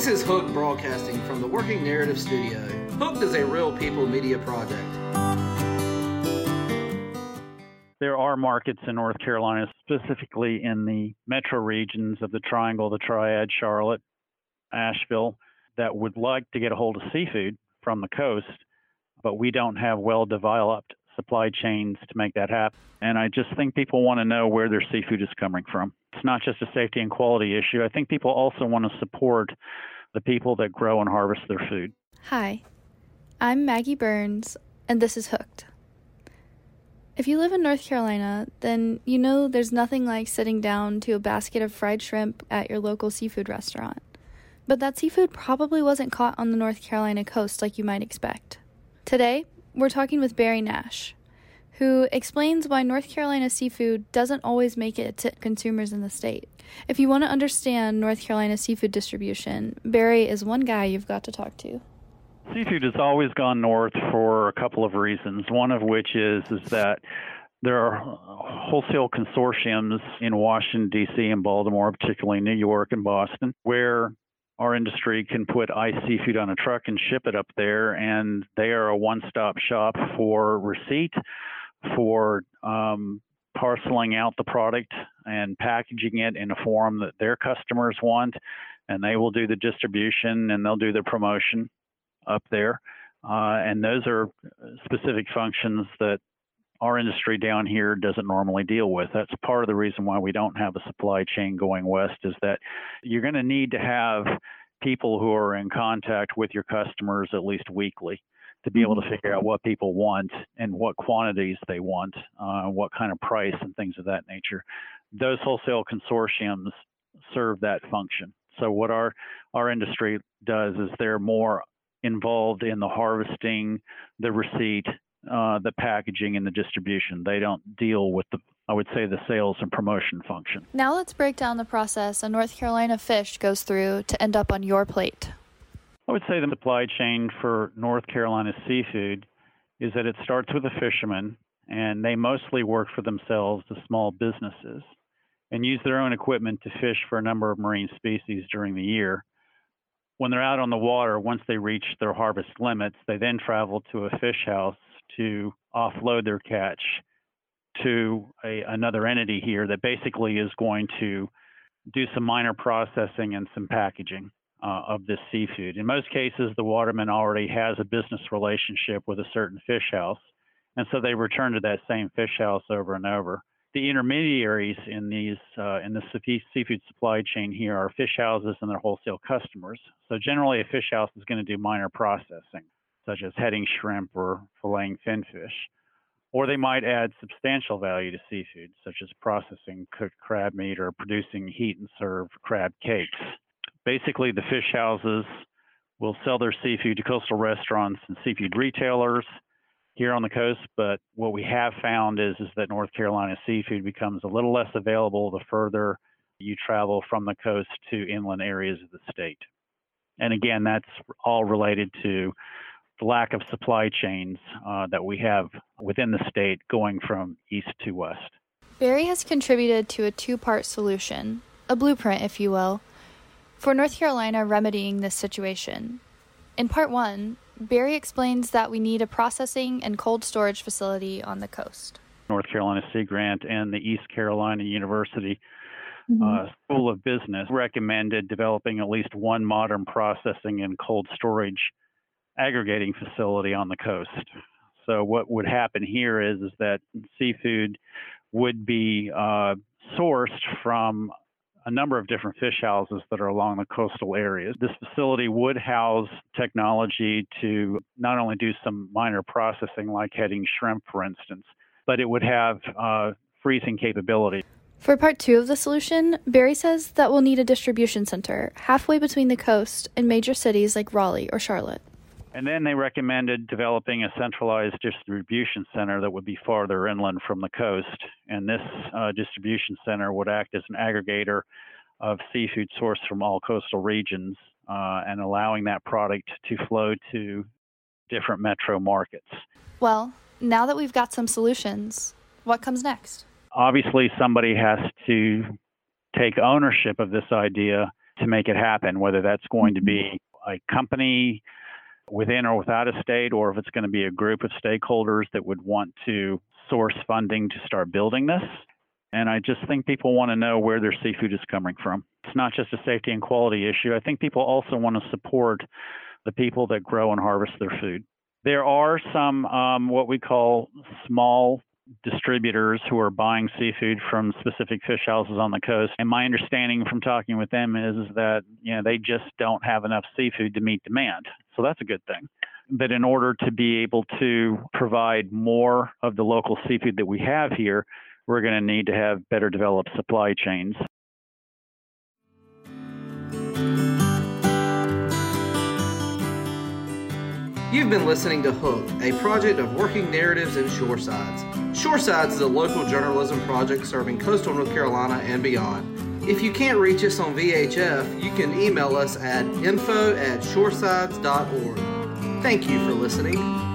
This is Hooked broadcasting from the Working Narratives Studio. Hooked is a real people media project. There are markets in North Carolina, specifically in the metro regions of the Triangle, the Triad, Charlotte, Asheville, that would like to get a hold of seafood from the coast, but we don't have well developed supply chains to make that happen. And I just think people want to know where their seafood is coming from. It's not just a safety and quality issue. I think people also want to support the people that grow and harvest their food. Hi, I'm Maggie Burns, and this is Hooked. If you live in North Carolina, then you know there's nothing like sitting down to a basket of fried shrimp at your local seafood restaurant. But that seafood probably wasn't caught on the North Carolina coast like you might expect. Today, we're talking with Barry Nash, who explains why North Carolina seafood doesn't always make it to consumers in the state. If you want to understand North Carolina seafood distribution, Barry is one guy you've got to talk to. Seafood has always gone north for a couple of reasons. One of which is is that there are wholesale consortiums in Washington D.C. and Baltimore, particularly New York and Boston, where our industry can put ice seafood on a truck and ship it up there, and they are a one-stop shop for receipt, for um, parceling out the product and packaging it in a form that their customers want, and they will do the distribution and they'll do the promotion up there. Uh, and those are specific functions that our industry down here doesn't normally deal with. That's part of the reason why we don't have a supply chain going west is that you're going to need to have people who are in contact with your customers at least weekly to be able to figure out what people want and what quantities they want, uh, what kind of price and things of that nature. Those wholesale consortiums serve that function. So what our our industry does is they're more involved in the harvesting, the receipt, uh, the packaging, and the distribution. They don't deal with the I would say the sales and promotion function. Now let's break down the process a North Carolina fish goes through to end up on your plate. I would say the supply chain for North Carolina seafood is that it starts with the fishermen, and they mostly work for themselves the small businesses and use their own equipment to fish for a number of marine species during the year. When they're out on the water, once they reach their harvest limits, they then travel to a fish house to offload their catch to a, another entity here that basically is going to do some minor processing and some packaging uh, of this seafood. In most cases, the waterman already has a business relationship with a certain fish house, and so they return to that same fish house over and over. The intermediaries in these uh, in the seafood supply chain here are fish houses and their wholesale customers. So generally, a fish house is going to do minor processing, such as heading shrimp or filleting finfish, or they might add substantial value to seafood, such as processing cooked crab meat or producing heat and serve crab cakes basically the fish houses will sell their seafood to coastal restaurants and seafood retailers here on the coast. But what we have found is is that North Carolina seafood becomes a little less available the further you travel from the coast to inland areas of the state. And again, that's all related to the lack of supply chains uh, that we have within the state going from east to west. Barry has contributed to a two part solution, a blueprint, if you will, for North Carolina remedying this situation. In part one, Barry explains that we need a processing and cold storage facility on the coast. North Carolina Sea Grant and the East Carolina University mm-hmm. uh, School of Business recommended developing at least one modern processing and cold storage aggregating facility on the coast. So what would happen here is, is that seafood would be uh, sourced from a number of different fish houses that are along the coastal areas. This facility would house technology to not only do some minor processing like heading shrimp, for instance, but it would have uh, freezing capability. For part two of the solution, Barry says that we'll need a distribution center halfway between the coast and major cities like Raleigh or Charlotte. And then they recommended developing a centralized distribution center that would be farther inland from the coast. And this uh, distribution center would act as an aggregator of seafood sourced from all coastal regions uh, and allowing that product to flow to different metro markets. Well, now that we've got some solutions, what comes next? Obviously, somebody has to take ownership of this idea to make it happen, whether that's going to be a company within or without a state, or if it's going to be a group of stakeholders that would want to source funding to start building this. And I just think people want to know where their seafood is coming from. It's not just a safety and quality issue. I think people also want to support the people that grow and harvest their food. There are some um, what we call small distributors who are buying seafood from specific fish houses on the coast. And my understanding from talking with them is, that you know they just don't have enough seafood to meet demand. So that's a good thing. But in order to be able to provide more of the local seafood that we have here, we're going to need to have better developed supply chains. You've been listening to Hooked, a project of Working Narratives and Shoresides. Shoresides is a local journalism project serving coastal North Carolina and beyond. If you can't reach us on VHF, you can email us at info at shoresides.org. Thank you for listening.